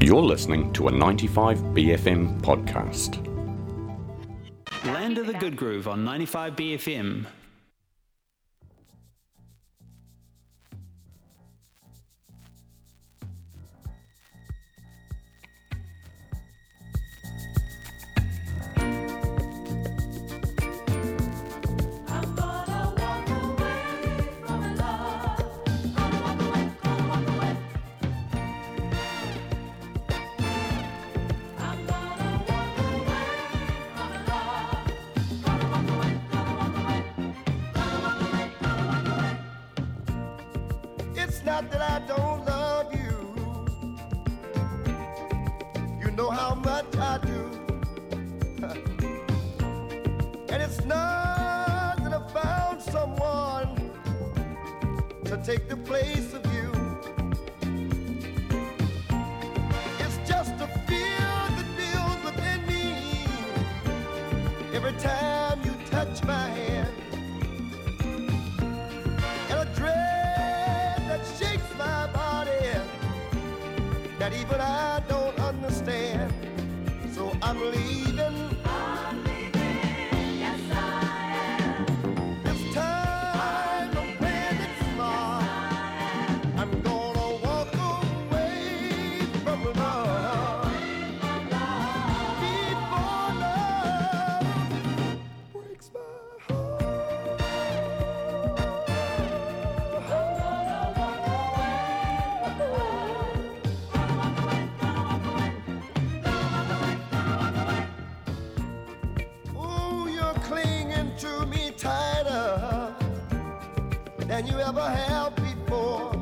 You're listening to a 95BFM podcast. Land of the Good Groove on 95BFM. Than you ever have before.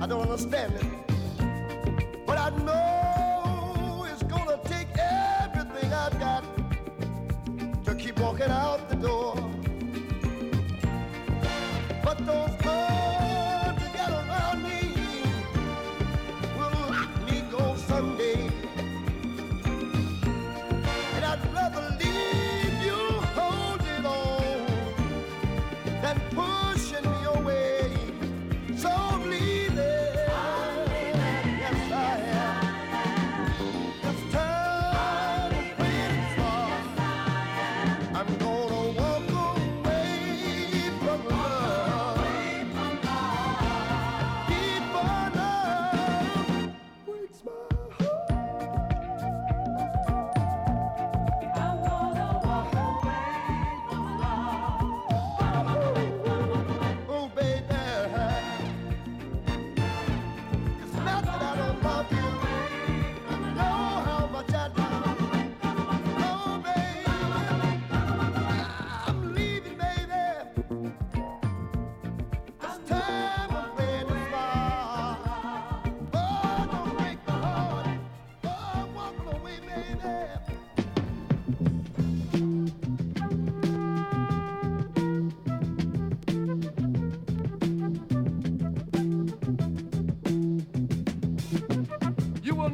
I don't understand it. But I know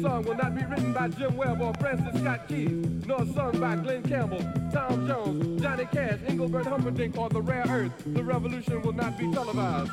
Song will not be written by Jim Webb or Francis Scott Keys, nor sung by Glen Campbell, Tom Jones, Johnny Cash, Engelbert Humperdinck, or The Rare Earth. The revolution will not be televised.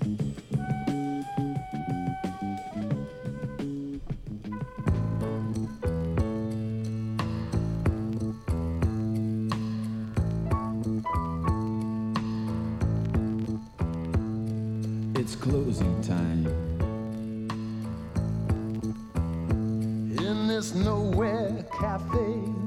Closing time. in this nowhere cafe.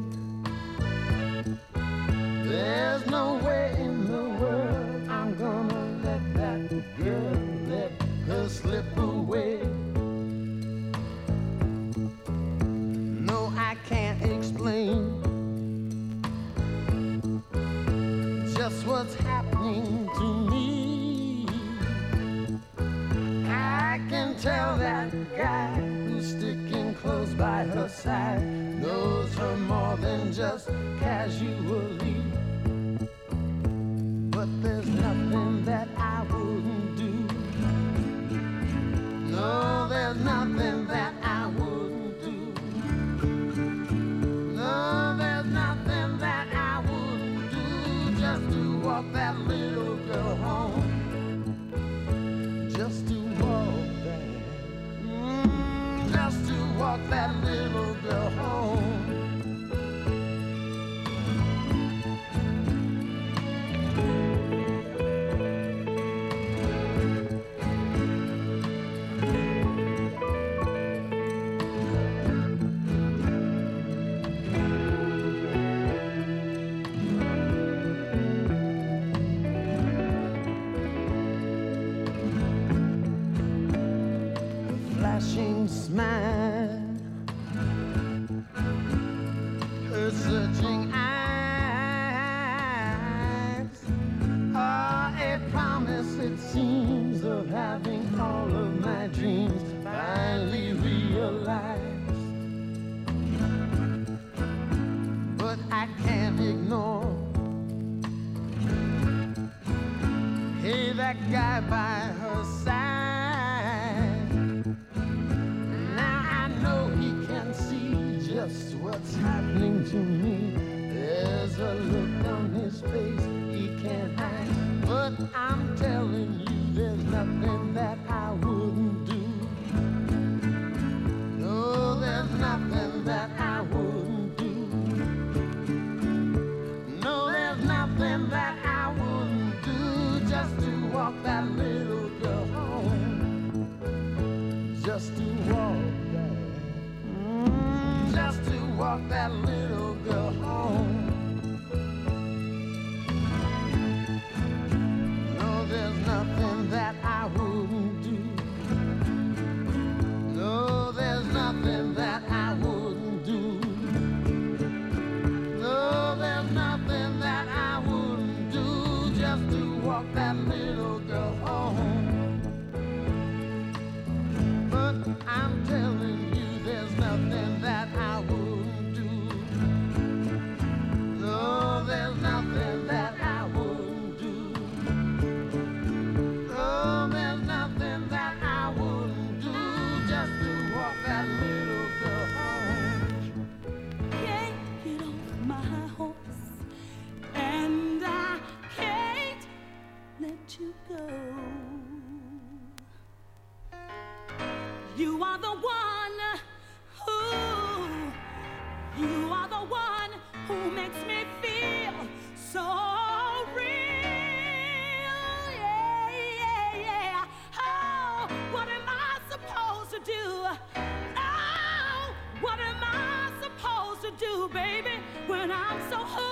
Baby, when I'm so hooked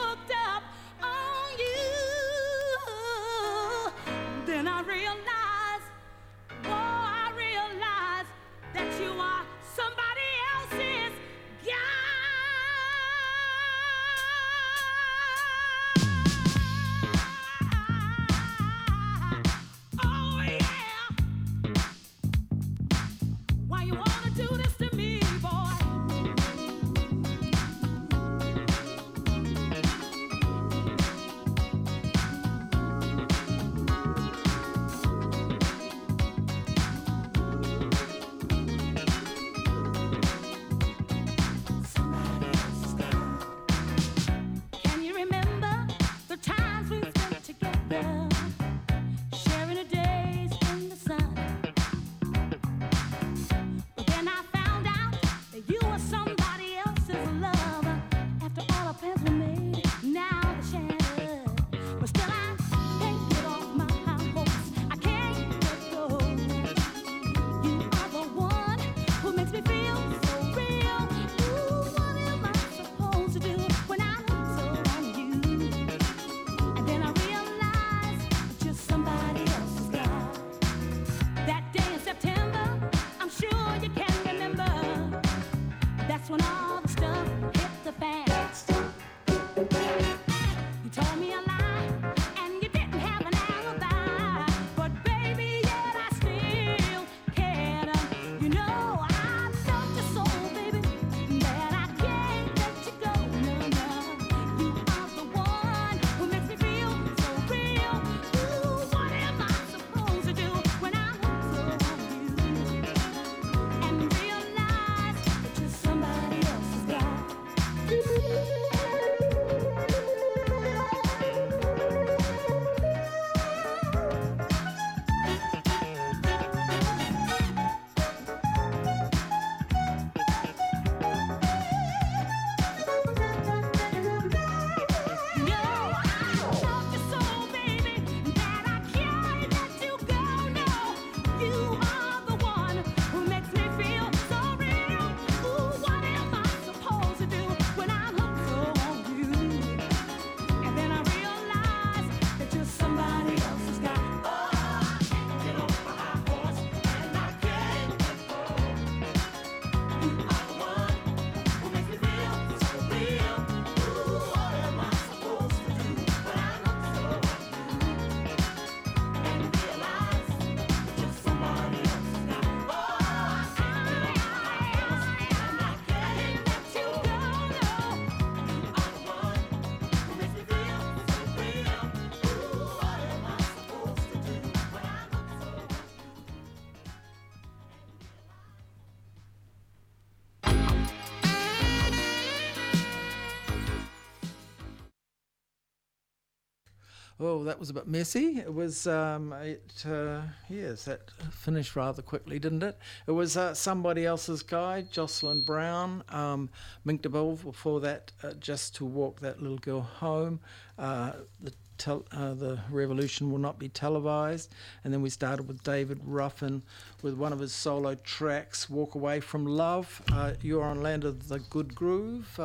Oh, that was a bit messy. It was, um, it, uh, yes, that finished rather quickly, didn't it? It was uh, somebody else's guy, Jocelyn Brown, um, Mink DeVille before that, uh, just to walk that little girl home. Uh, the tel- uh, the revolution will not be televised, and then we started with David Ruffin with one of his solo tracks, "Walk Away from Love." Uh, you're on Land of the Good Groove.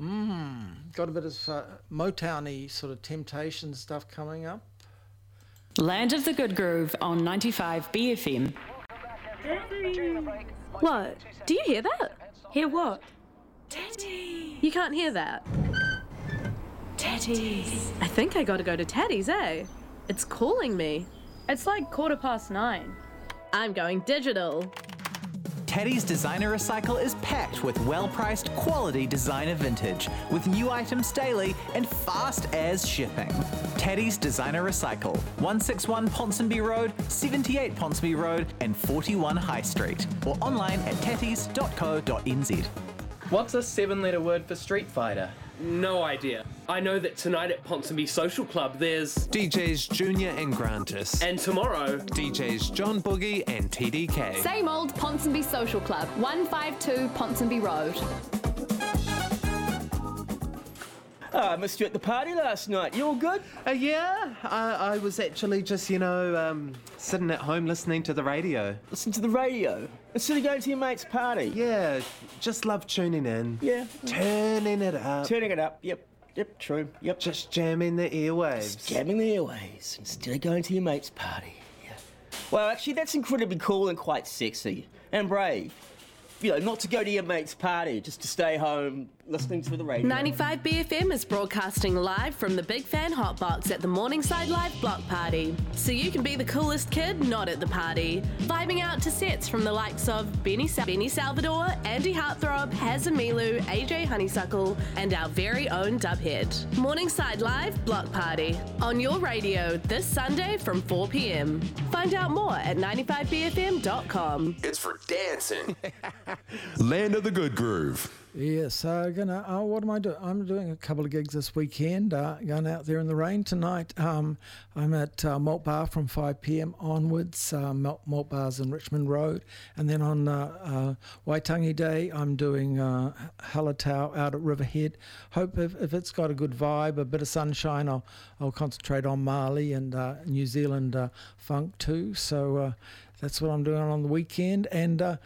Mm, got a bit of uh, Motown-y sort of temptation stuff coming up. Land of the Good Groove on 95 BFM. What? Do you hear that? Hear what? Tatty. You can't hear that. Tatty's. I think I gotta go to Tatty's, eh? It's calling me. It's like quarter past nine. I'm going digital. Tatty's Designer Recycle is packed with well priced quality designer vintage, with new items daily and fast as shipping. Tatty's Designer Recycle, 161 Ponsonby Road, 78 Ponsonby Road, and 41 High Street, or online at tattys.co.nz. What's a seven letter word for Street Fighter? No idea. I know that tonight at Ponsonby Social Club there's DJs Junior and Grantis. And tomorrow, DJs John Boogie and TDK. Same old Ponsonby Social Club, 152 Ponsonby Road. Oh, I missed you at the party last night. You all good? Uh, yeah, I, I was actually just, you know, um, sitting at home listening to the radio. Listen to the radio? Instead of going to your mate's party? Yeah, just love tuning in. Yeah. Turning it up. Turning it up, yep. Yep, true. Yep. Just jamming the airwaves. Just jamming the airwaves instead of going to your mate's party. Yeah. Well, actually, that's incredibly cool and quite sexy and brave. You know, not to go to your mate's party, just to stay home listening to the radio. 95 BFM is broadcasting live from the Big Fan Hotbox at the Morningside Live Block Party. So you can be the coolest kid not at the party. Vibing out to sets from the likes of Benny, Sa- Benny Salvador, Andy Heartthrob, Hazamilu, AJ Honeysuckle, and our very own Dubhead. Morningside Live Block Party on your radio this Sunday from 4 pm. Find out more at 95BFM.com. It's for dancing. Land of the Good Groove. Yes, uh, gonna. Uh, what am I doing? I'm doing a couple of gigs this weekend. Uh, going out there in the rain tonight. Um, I'm at uh, Malt Bar from 5 p.m. onwards. Uh, Malt, Malt Bars in Richmond Road, and then on uh, uh, Waitangi Day, I'm doing uh, Hallertau out at Riverhead. Hope if, if it's got a good vibe, a bit of sunshine, I'll I'll concentrate on Mali and uh, New Zealand funk too. So that's what I'm doing on the weekend, and uh,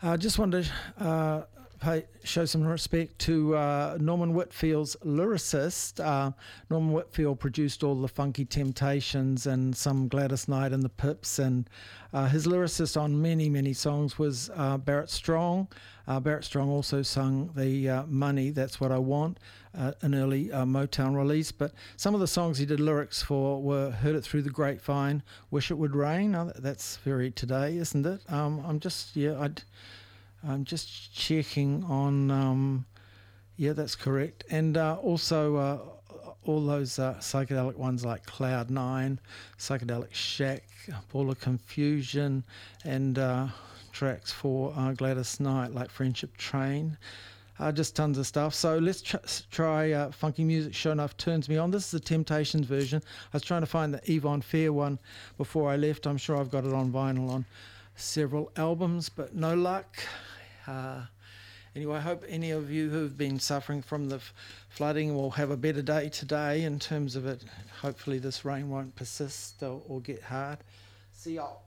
I just wanted to. Uh, pay, show some respect to uh, Norman Whitfield's lyricist. Uh, Norman Whitfield produced all the Funky Temptations and some Gladys Knight and the Pips, and uh, his lyricist on many, many songs was uh, Barrett Strong. Uh, Barrett Strong also sung the uh, Money, That's What I Want, an early Motown release. But some of the songs he did lyrics for were Heard It Through the Grapevine, Wish It Would Rain. That's very today, isn't it? Um, I'm just, yeah, I'd. I'm just checking on. Um, yeah, that's correct. And uh, also uh, all those uh, psychedelic ones like Cloud Nine, Psychedelic Shack, Ball Confusion, and uh, tracks for uh, Gladys Knight like Friendship Train. Uh, just tons of stuff. So let's tr- try funky music. Sure enough, turns me on. This is the Temptations version. I was trying to find the Yvonne Fair one before I left. I'm sure I've got it on vinyl on several albums, but no luck. Uh, anyway, I hope any of you who've been suffering from the f- flooding will have a better day today in terms of it. Hopefully, this rain won't persist or, or get hard. See y'all.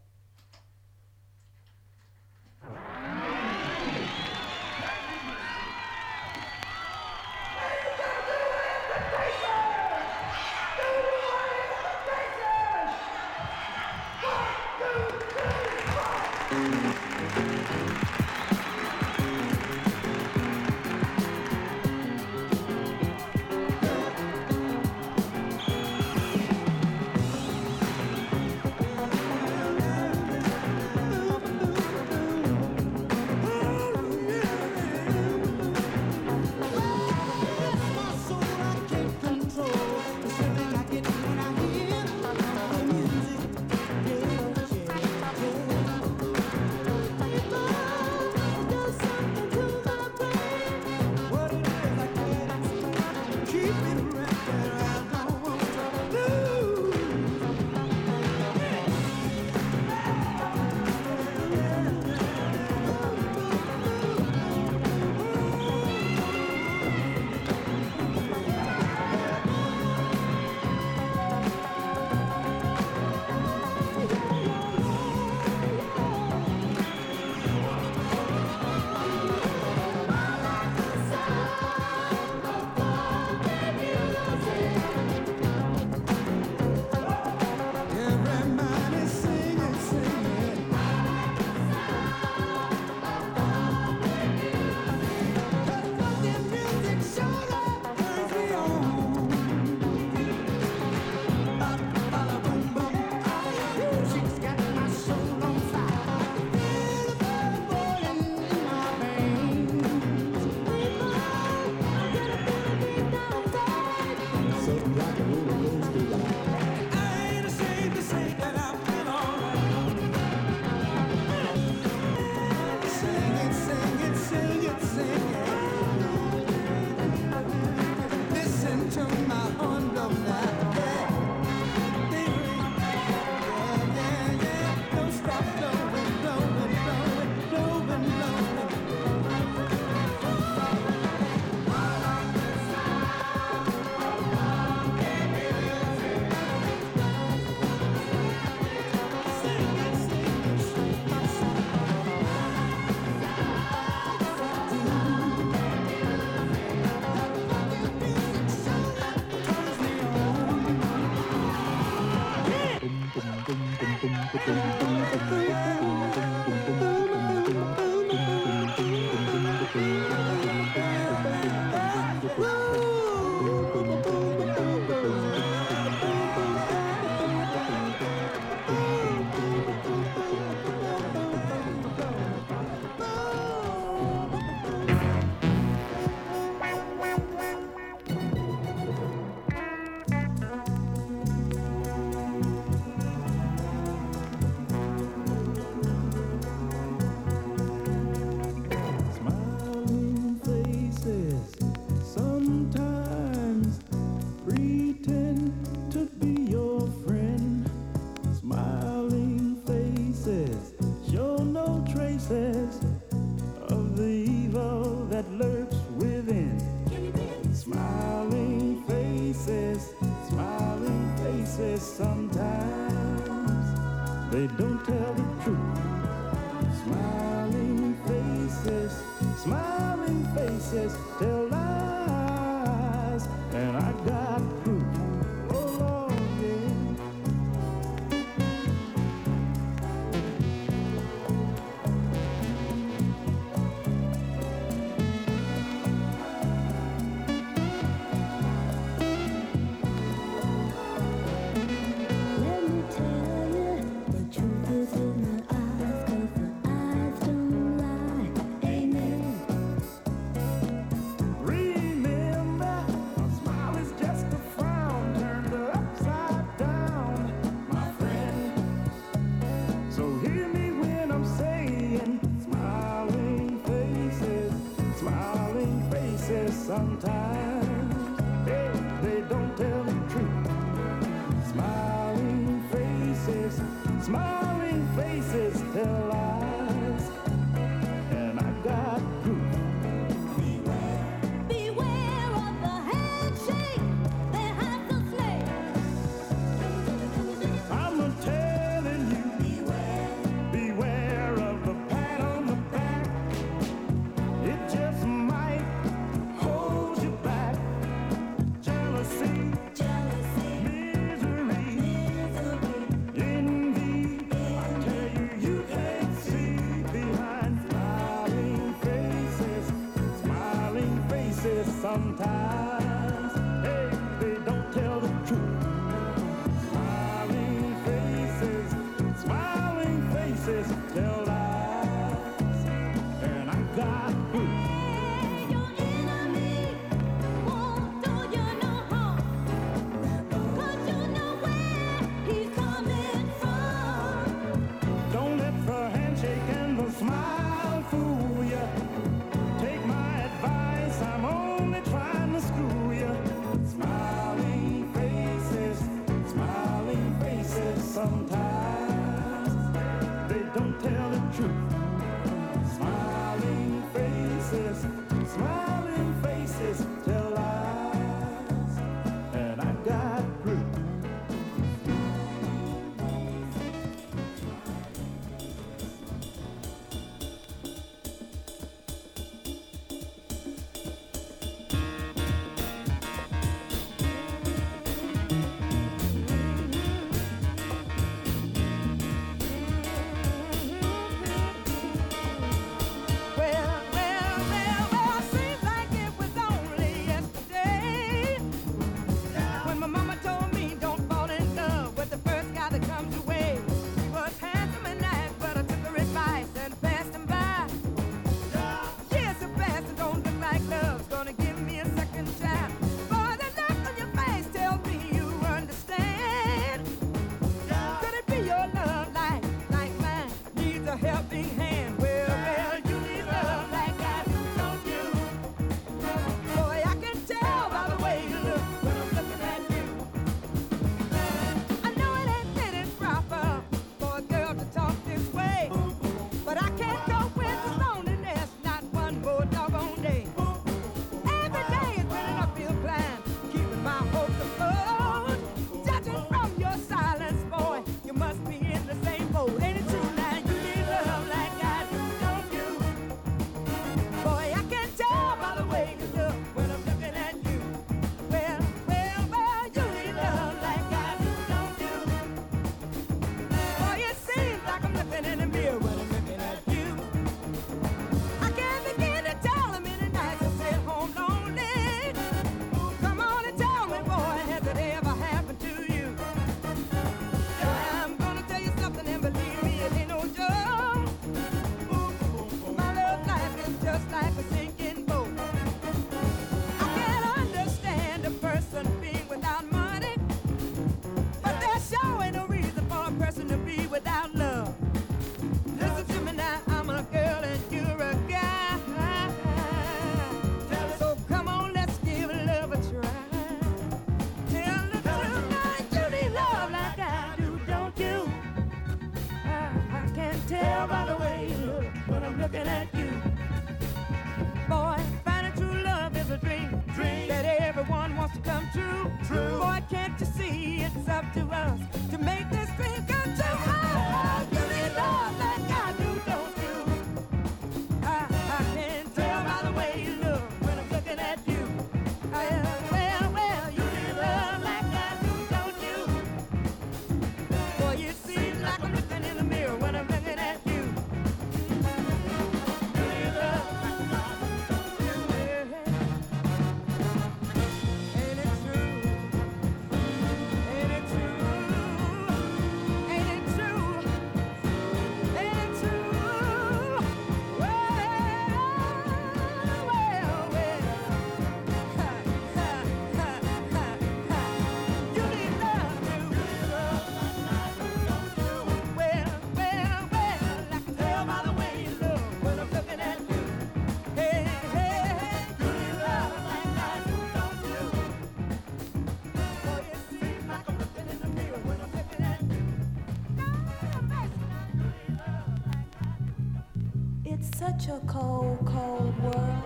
such a cold, cold world.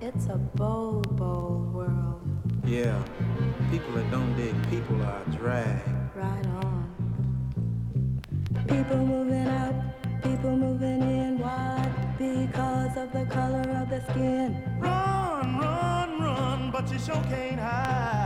It's a bold, bold world. Yeah, people that don't dig people are dragged. Right on. People moving out, people moving in. Why? Because of the color of their skin. Run, run, run, but you sure can't hide.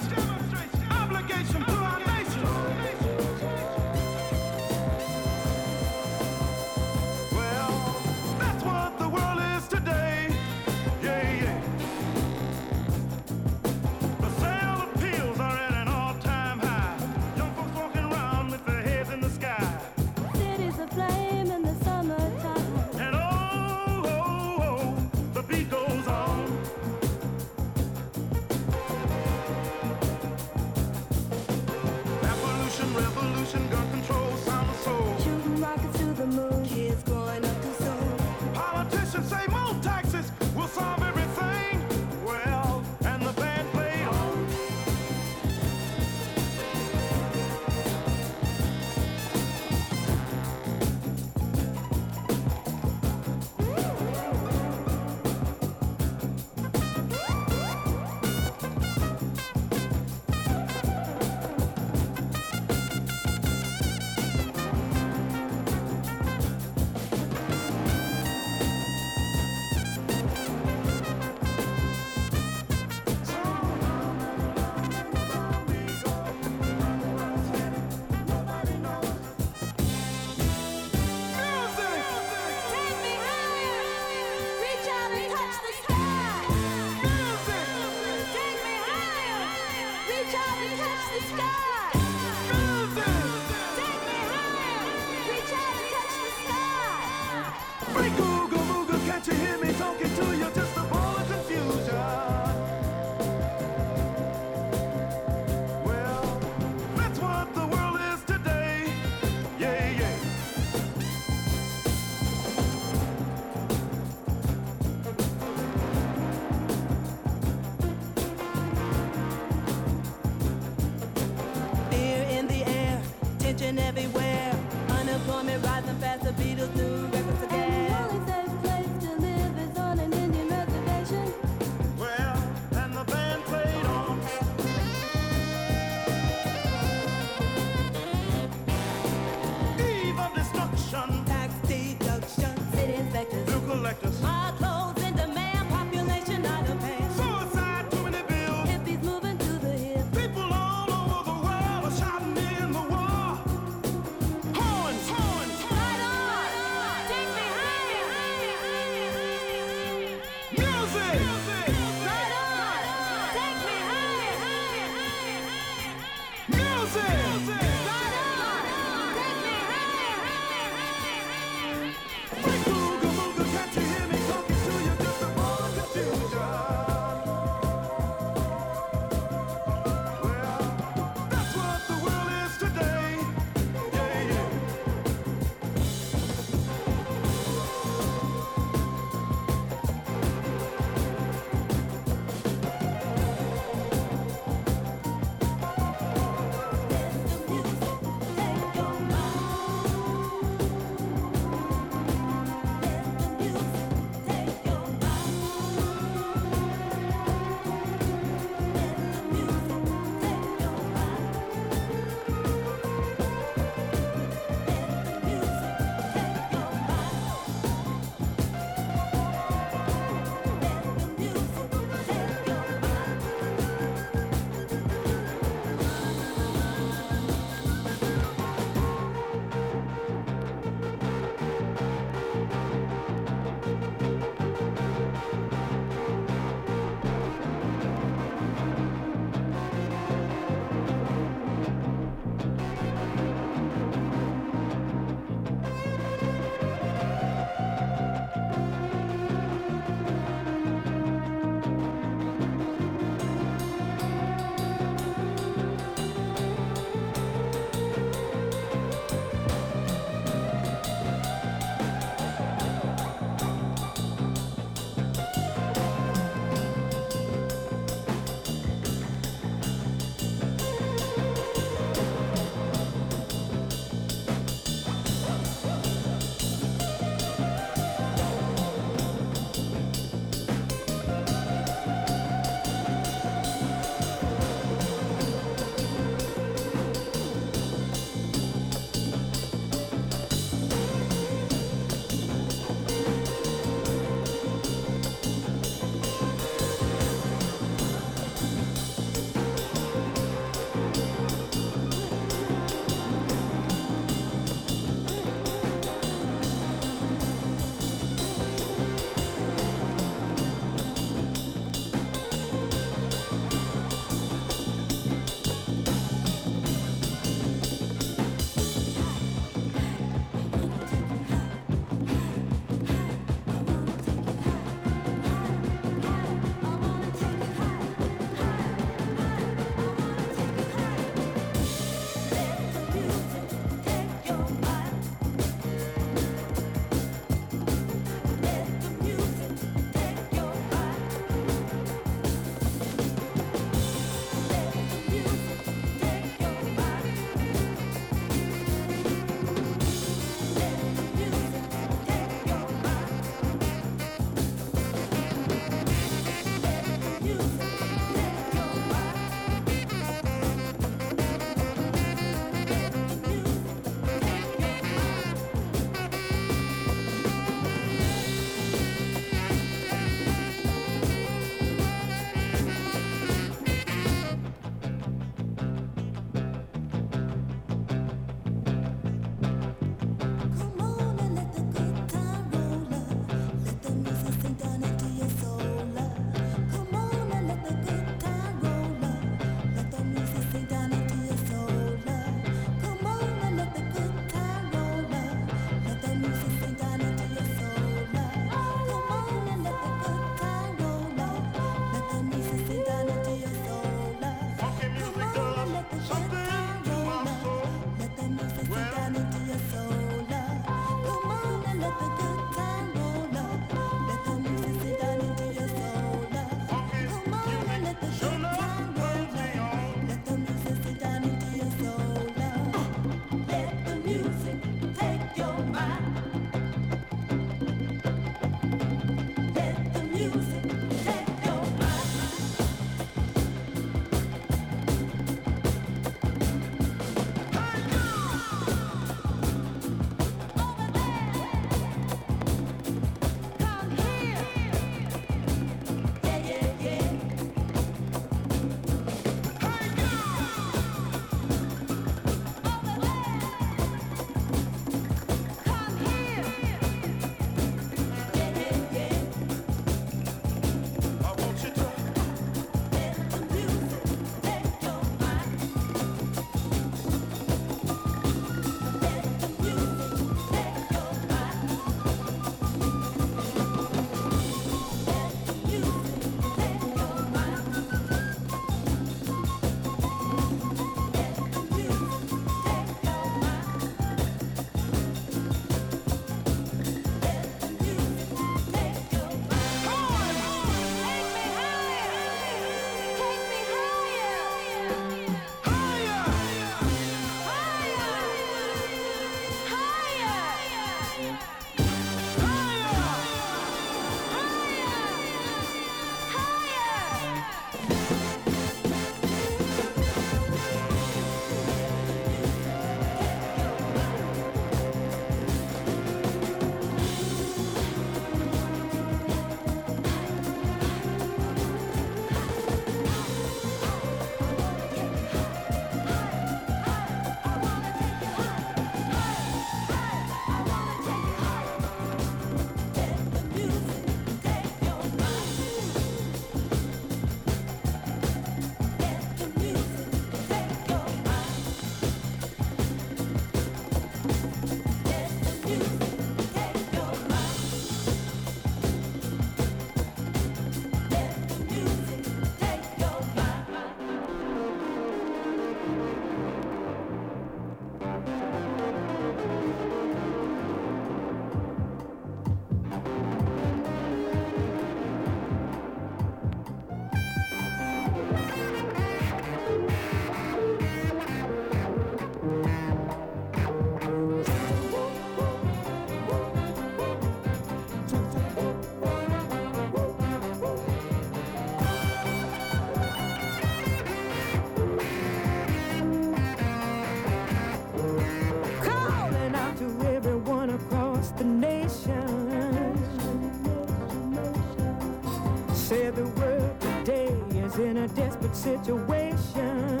Situation.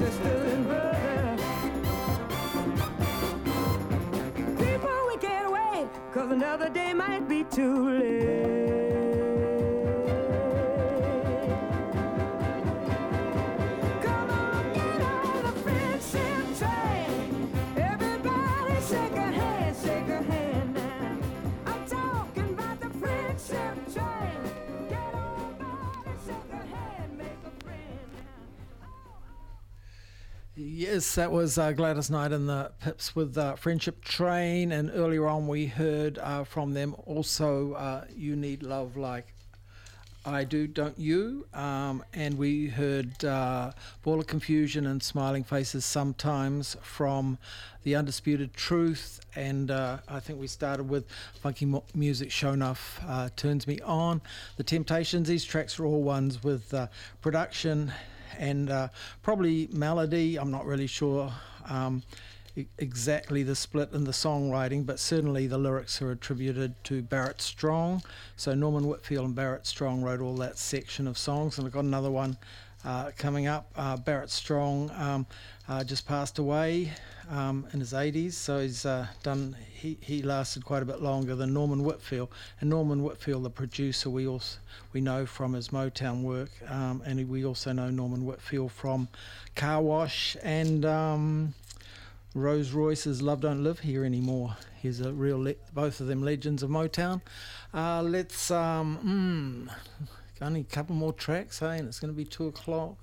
For sisters and brothers. People, we can't wait, cause another day might be too late. Yes, that was uh, Gladys Knight and the Pips with uh, Friendship Train. And earlier on, we heard uh, from them also uh, You Need Love Like I Do, Don't You? Um, and we heard uh, Ball of Confusion and Smiling Faces sometimes from The Undisputed Truth. And uh, I think we started with Funky Mo- Music Sho Nuff uh, Turns Me On. The Temptations, these tracks are all ones with uh, production and uh, probably melody. I'm not really sure um, e- exactly the split in the songwriting, but certainly the lyrics are attributed to Barrett Strong. So Norman Whitfield and Barrett Strong wrote all that section of songs, and I've got another one. Uh, coming up, uh, Barrett Strong um, uh, just passed away um, in his 80s, so he's uh, done. He, he lasted quite a bit longer than Norman Whitfield. And Norman Whitfield, the producer, we also we know from his Motown work, um, and we also know Norman Whitfield from Car Wash and um, Rose Royce's Love Don't Live Here Anymore. He's a real, le- both of them legends of Motown. Uh, let's, um, mm, only a couple more tracks, hey, and it's going to be two o'clock.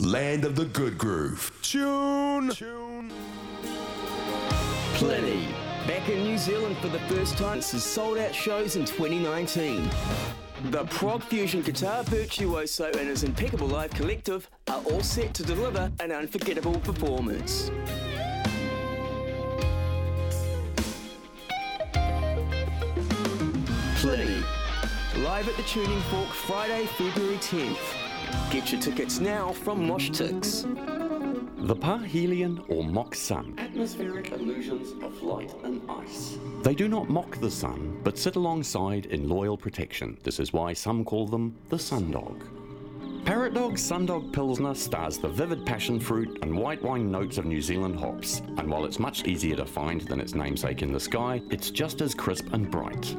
Land of the Good Groove. Tune. Tune. Plini. Back in New Zealand for the first time since sold out shows in 2019. The prog fusion guitar virtuoso and his impeccable live collective are all set to deliver an unforgettable performance. Plini. Live at the Tuning Fork Friday, February 10th. Get your tickets now from Moshtix. The parhelion or mock sun. Atmospheric illusions of light and ice. They do not mock the sun, but sit alongside in loyal protection. This is why some call them the sundog. Parrot Dog Sundog Pilsner stars the vivid passion fruit and white wine notes of New Zealand hops, and while it's much easier to find than its namesake in the sky, it's just as crisp and bright.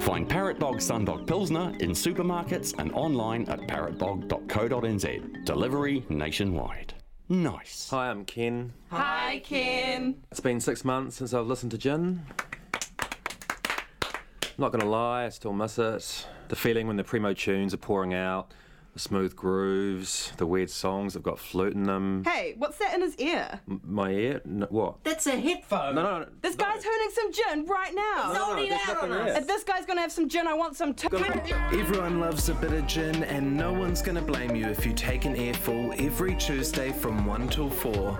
Find Parrot Dog Sundog Pilsner in supermarkets and online at parrotdog.co.nz. Delivery nationwide. Nice. Hi, I'm Ken. Hi, Ken. It's been six months since I've listened to Gin. Not gonna lie, I still miss it. The feeling when the primo tunes are pouring out, the smooth grooves, the weird songs They've got flute in them. Hey, what's that in his ear? M- my ear? No, what? That's a headphone. No, no, no. This guy's hooning some gin right now. No, no, no, there's nothing there. If this guy's gonna have some gin, I want some too. Everyone loves a bit of gin, and no one's gonna blame you if you take an earful every Tuesday from 1 till 4.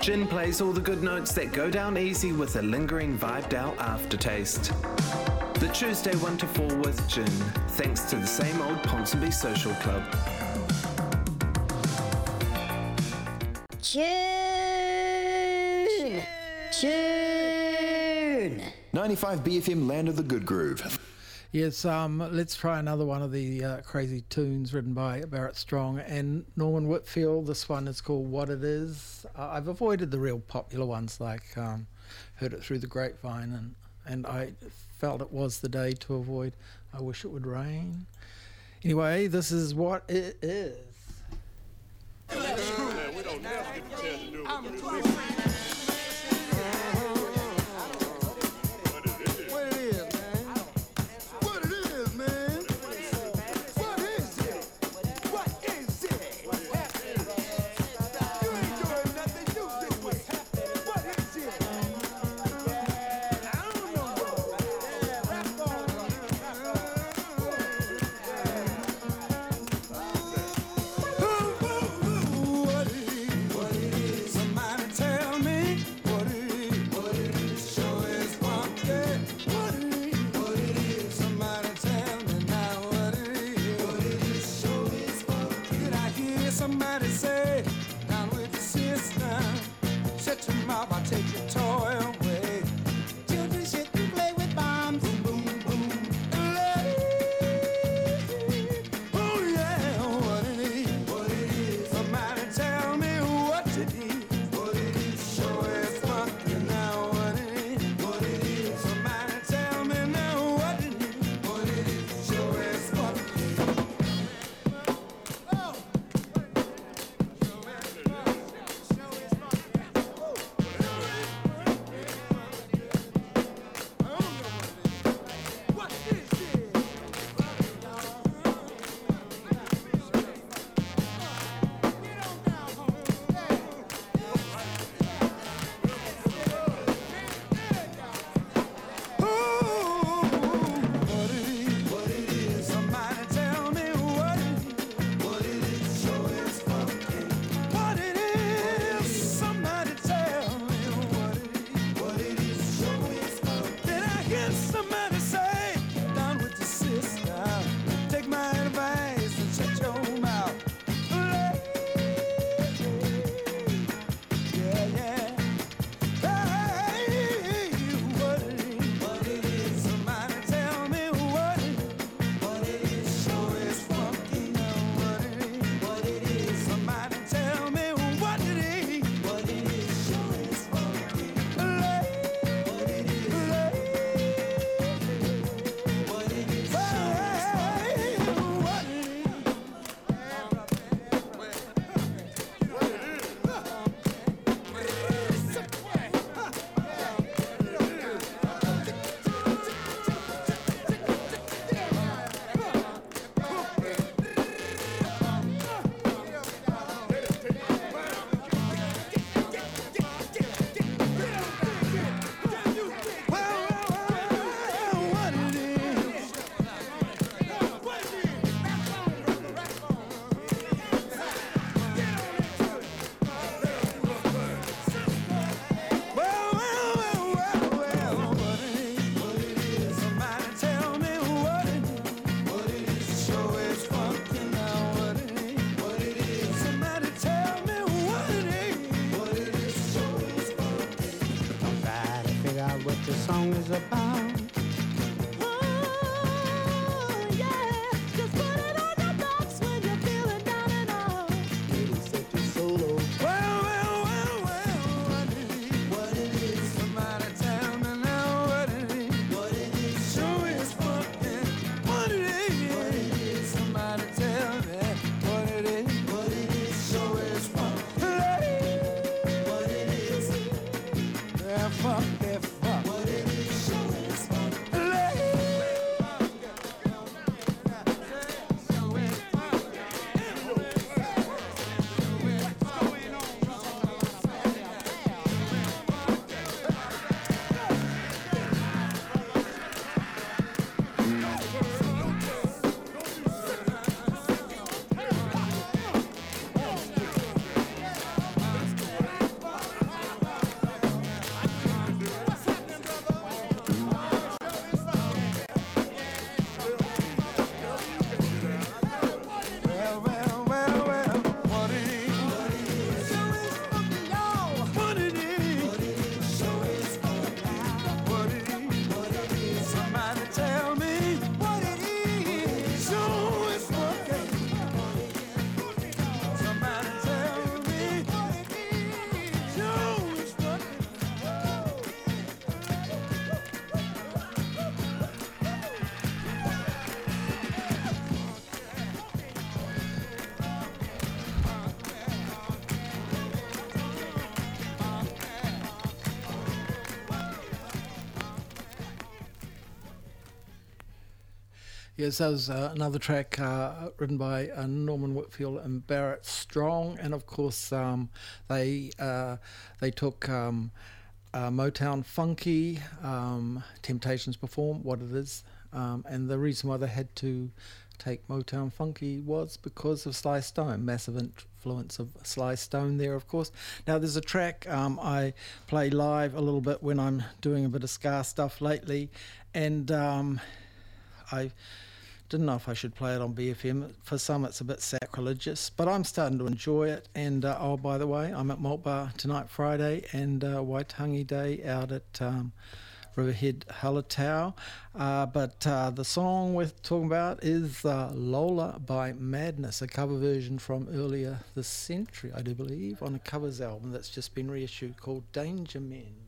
Gin plays all the good notes that go down easy with a lingering, vibed out aftertaste. The Tuesday 1 to 4 with Gin, thanks to the same old Ponsonby Social Club. Tune! Tune! 95 BFM Land of the Good Groove. Yes, um, let's try another one of the uh, crazy tunes written by Barrett Strong and Norman Whitfield. This one is called What It Is. Uh, I've avoided the real popular ones like um, Heard It Through the Grapevine, and, and I felt it was the day to avoid I Wish It Would Rain. Anyway, this is what it is. Yes, that was uh, another track uh, written by uh, Norman Whitfield and Barrett Strong, and of course um, they uh, they took um, uh, Motown Funky, um, Temptations perform what it is, um, and the reason why they had to take Motown Funky was because of Sly Stone, massive influence of Sly Stone there, of course. Now there's a track um, I play live a little bit when I'm doing a bit of ska stuff lately, and um, I didn't know if I should play it on BFM. For some, it's a bit sacrilegious, but I'm starting to enjoy it. And uh, oh, by the way, I'm at Malt Bar tonight, Friday, and uh, Waitangi Day out at um, Riverhead Hallertau. Uh, but uh, the song we're talking about is uh, Lola by Madness, a cover version from earlier this century, I do believe, on a covers album that's just been reissued called Dangermen.